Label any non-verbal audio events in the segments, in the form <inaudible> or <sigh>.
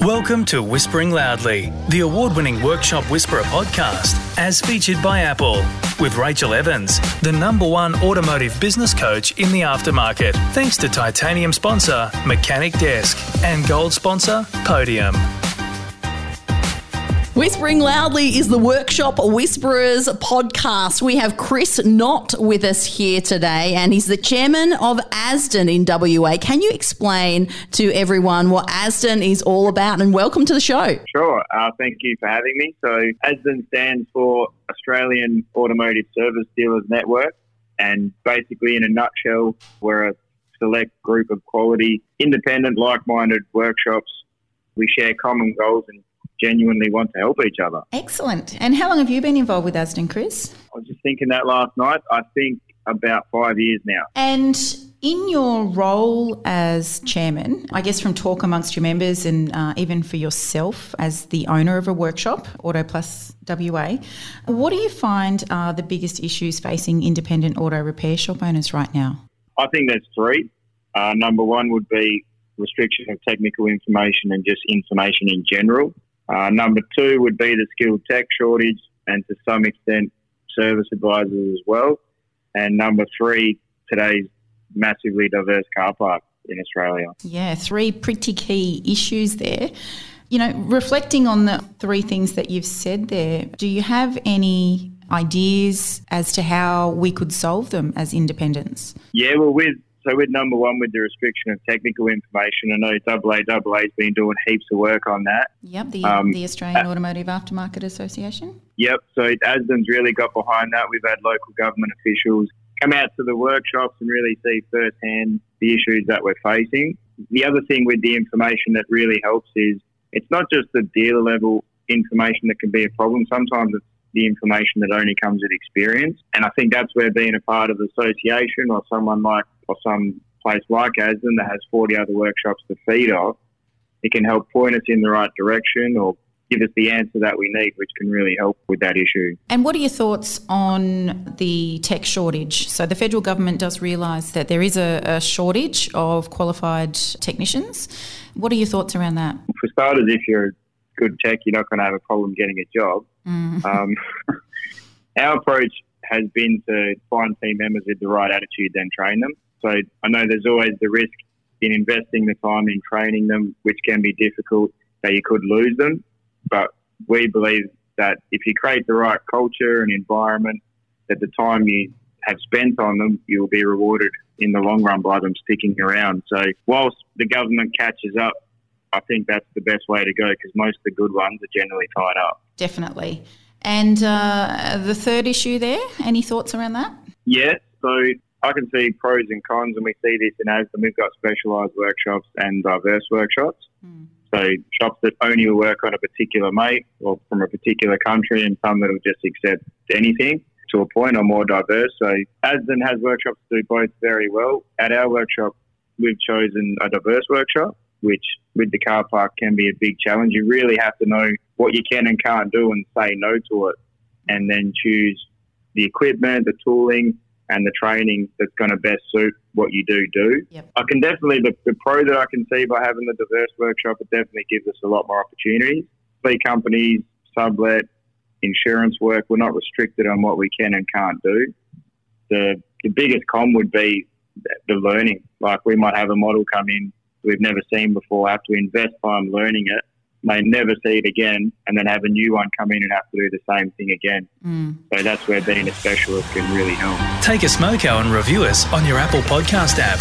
Welcome to Whispering Loudly, the award winning Workshop Whisperer podcast, as featured by Apple, with Rachel Evans, the number one automotive business coach in the aftermarket, thanks to titanium sponsor Mechanic Desk and gold sponsor Podium. Whispering Loudly is the Workshop Whisperers podcast. We have Chris Knott with us here today, and he's the chairman of ASDEN in WA. Can you explain to everyone what ASDEN is all about? And welcome to the show. Sure. Uh, thank you for having me. So, ASDEN stands for Australian Automotive Service Dealers Network, and basically, in a nutshell, we're a select group of quality, independent, like minded workshops. We share common goals and genuinely want to help each other. Excellent. And how long have you been involved with ASDEN, Chris? I was just thinking that last night. I think about five years now. And in your role as chairman, I guess from talk amongst your members and uh, even for yourself as the owner of a workshop, Auto Plus WA, what do you find are the biggest issues facing independent auto repair shop owners right now? I think there's three. Uh, number one would be restriction of technical information and just information in general. Uh, number two would be the skilled tech shortage and to some extent service advisors as well. And number three, today's massively diverse car park in Australia. Yeah, three pretty key issues there. You know, reflecting on the three things that you've said there, do you have any ideas as to how we could solve them as independents? Yeah, well, with so with number one, with the restriction of technical information, I know AAA's been doing heaps of work on that. Yep, the, um, the Australian uh, Automotive Aftermarket Association. Yep, so ASDEN's really got behind that. We've had local government officials come out to the workshops and really see firsthand the issues that we're facing. The other thing with the information that really helps is it's not just the dealer level information that can be a problem. Sometimes it's the information that only comes with experience. And I think that's where being a part of the association or someone like, or some place like ASDEN that has 40 other workshops to feed off, it can help point us in the right direction or give us the answer that we need, which can really help with that issue. And what are your thoughts on the tech shortage? So, the federal government does realise that there is a, a, shortage of qualified technicians. What are your thoughts around that? For starters, if you're a good tech, you're not going to have a problem getting a job. Mm. Um, <laughs> our approach has been to find team members with the right attitude, then train them. So I know there's always the risk in investing the time in training them, which can be difficult, that you could lose them. But we believe that if you create the right culture and environment, that the time you have spent on them, you'll be rewarded in the long run by them sticking around. So whilst the government catches up, I think that's the best way to go because most of the good ones are generally tied up. Definitely. And uh, the third issue there, any thoughts around that? Yeah, so I can see pros and cons, and we see this in ASDEN. We've got specialised workshops and diverse workshops. Mm. So shops that only work on a particular mate or from a particular country, and some that'll just accept anything to a point or more diverse. So ASDEN has workshops that do both very well. At our workshop, we've chosen a diverse workshop which with the car park can be a big challenge. You really have to know what you can and can't do and say no to it, and then choose the equipment, the tooling, and the training that's going to best suit what you do do. Yep. I can definitely the, the pro that I can see by having the diverse workshop it definitely gives us a lot more opportunities. Fleet companies, sublet, insurance work, we're not restricted on what we can and can't do. The the biggest con would be the learning. Like we might have a model come in we've never seen before, I have to invest time learning it, may never see it again, and then have a new one come in and have to do the same thing again. Mm. So that's where being a specialist can really help. Take a smoko and review us on your Apple Podcast app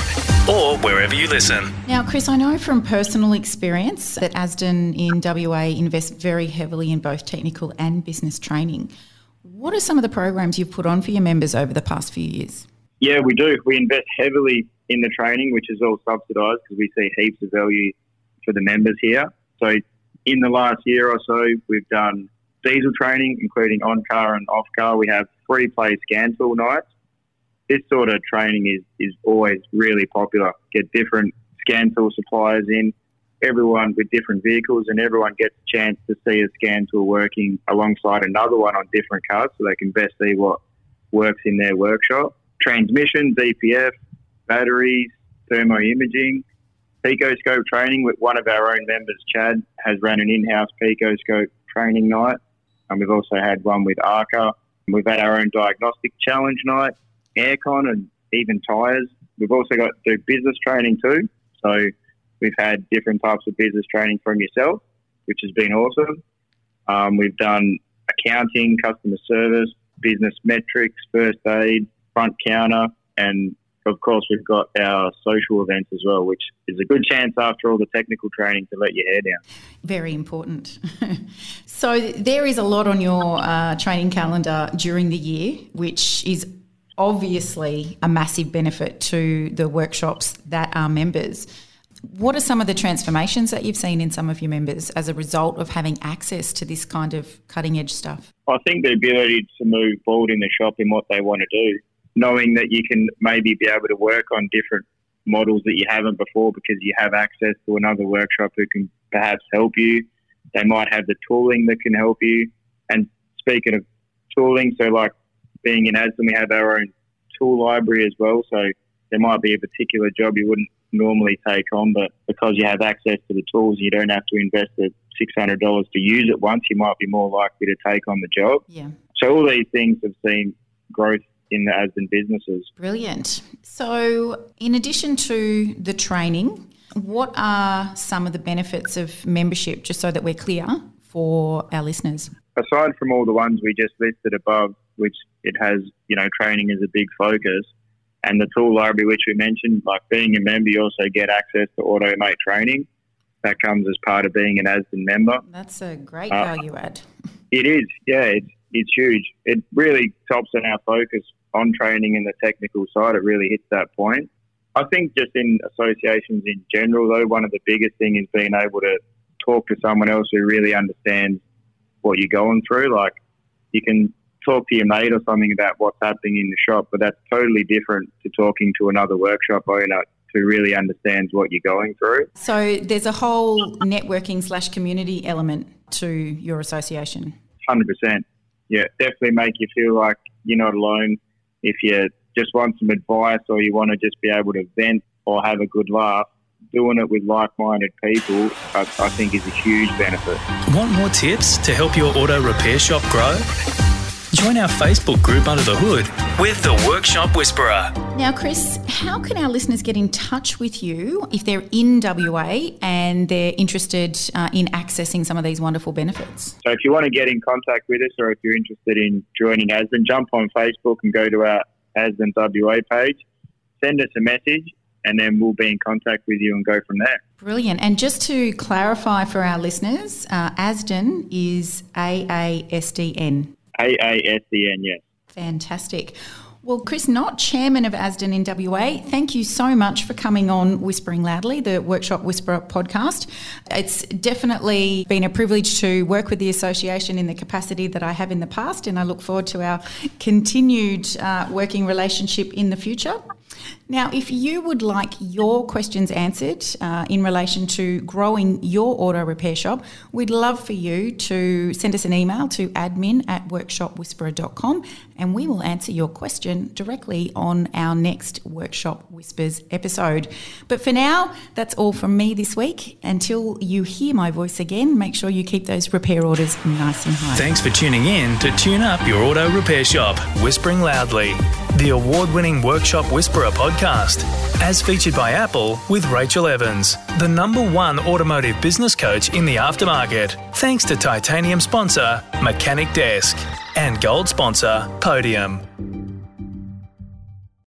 or wherever you listen. Now, Chris, I know from personal experience that ASDEN in WA invests very heavily in both technical and business training. What are some of the programs you've put on for your members over the past few years? Yeah, we do. We invest heavily in the training, which is all subsidised because we see heaps of value for the members here. So in the last year or so, we've done diesel training, including on car and off car. We have free play scan tool nights. This sort of training is, is always really popular. Get different scan tool suppliers in, everyone with different vehicles, and everyone gets a chance to see a scan tool working alongside another one on different cars so they can best see what works in their workshop. Transmission, DPF, batteries, thermo imaging. Picoscope training with one of our own members, Chad, has run an in-house Picoscope training night. And we've also had one with Arca. We've had our own diagnostic challenge night, aircon and even tyres. We've also got do business training too. So we've had different types of business training from yourself, which has been awesome. Um, we've done accounting, customer service, business metrics, first aid, front counter, and of course, we've got our social events as well, which is a good chance after all the technical training to let your hair down. Very important. <laughs> so, there is a lot on your uh, training calendar during the year, which is obviously a massive benefit to the workshops that are members. What are some of the transformations that you've seen in some of your members as a result of having access to this kind of cutting edge stuff? I think the ability to move forward in the shop in what they want to do knowing that you can maybe be able to work on different models that you haven't before because you have access to another workshop who can perhaps help you. They might have the tooling that can help you. And speaking of tooling, so like being in Asden, we have our own tool library as well. So there might be a particular job you wouldn't normally take on, but because you have access to the tools, you don't have to invest the $600 to use it once. You might be more likely to take on the job. Yeah. So all these things have seen growth in the Asden businesses. Brilliant. So, in addition to the training, what are some of the benefits of membership, just so that we're clear for our listeners? Aside from all the ones we just listed above, which it has, you know, training is a big focus, and the tool library, which we mentioned, like being a member, you also get access to Automate training. That comes as part of being an Asden member. That's a great uh, value add. It is, yeah, it's, it's huge. It really tops on our focus on training and the technical side, it really hits that point. I think just in associations in general, though, one of the biggest things is being able to talk to someone else who really understands what you're going through. Like you can talk to your mate or something about what's happening in the shop, but that's totally different to talking to another workshop owner who really understands what you're going through. So there's a whole networking slash community element to your association. Hundred percent. Yeah, definitely make you feel like you're not alone if you just want some advice or you want to just be able to vent or have a good laugh, doing it with like-minded people, I, I think is a huge benefit. Want more tips to help your auto repair shop grow? Join our Facebook group Under the Hood with the Workshop Whisperer. Now, Chris, how can our listeners get in touch with you if they're in WA and they're interested uh, in accessing some of these wonderful benefits? So, if you want to get in contact with us or if you're interested in joining Asden, jump on Facebook and go to our Asden WA page, send us a message, and then we'll be in contact with you and go from there. Brilliant. And just to clarify for our listeners, uh, Asden is AASDN. AASDN, yes. Fantastic. Well, Chris Knott, Chairman of Asden in WA, thank you so much for coming on Whispering Loudly, the Workshop Whisperer podcast. It's definitely been a privilege to work with the association in the capacity that I have in the past, and I look forward to our continued uh, working relationship in the future. Now, if you would like your questions answered uh, in relation to growing your auto repair shop, we'd love for you to send us an email to admin at workshopwhisperer.com and we will answer your question directly on our next Workshop Whispers episode. But for now, that's all from me this week. Until you hear my voice again, make sure you keep those repair orders nice and high. Thanks for tuning in to Tune Up Your Auto Repair Shop, Whispering Loudly, the award winning Workshop Whisperer podcast, as featured by Apple with Rachel Evans, the number one automotive business coach in the aftermarket. Thanks to titanium sponsor, Mechanic Desk, and gold sponsor, Podium.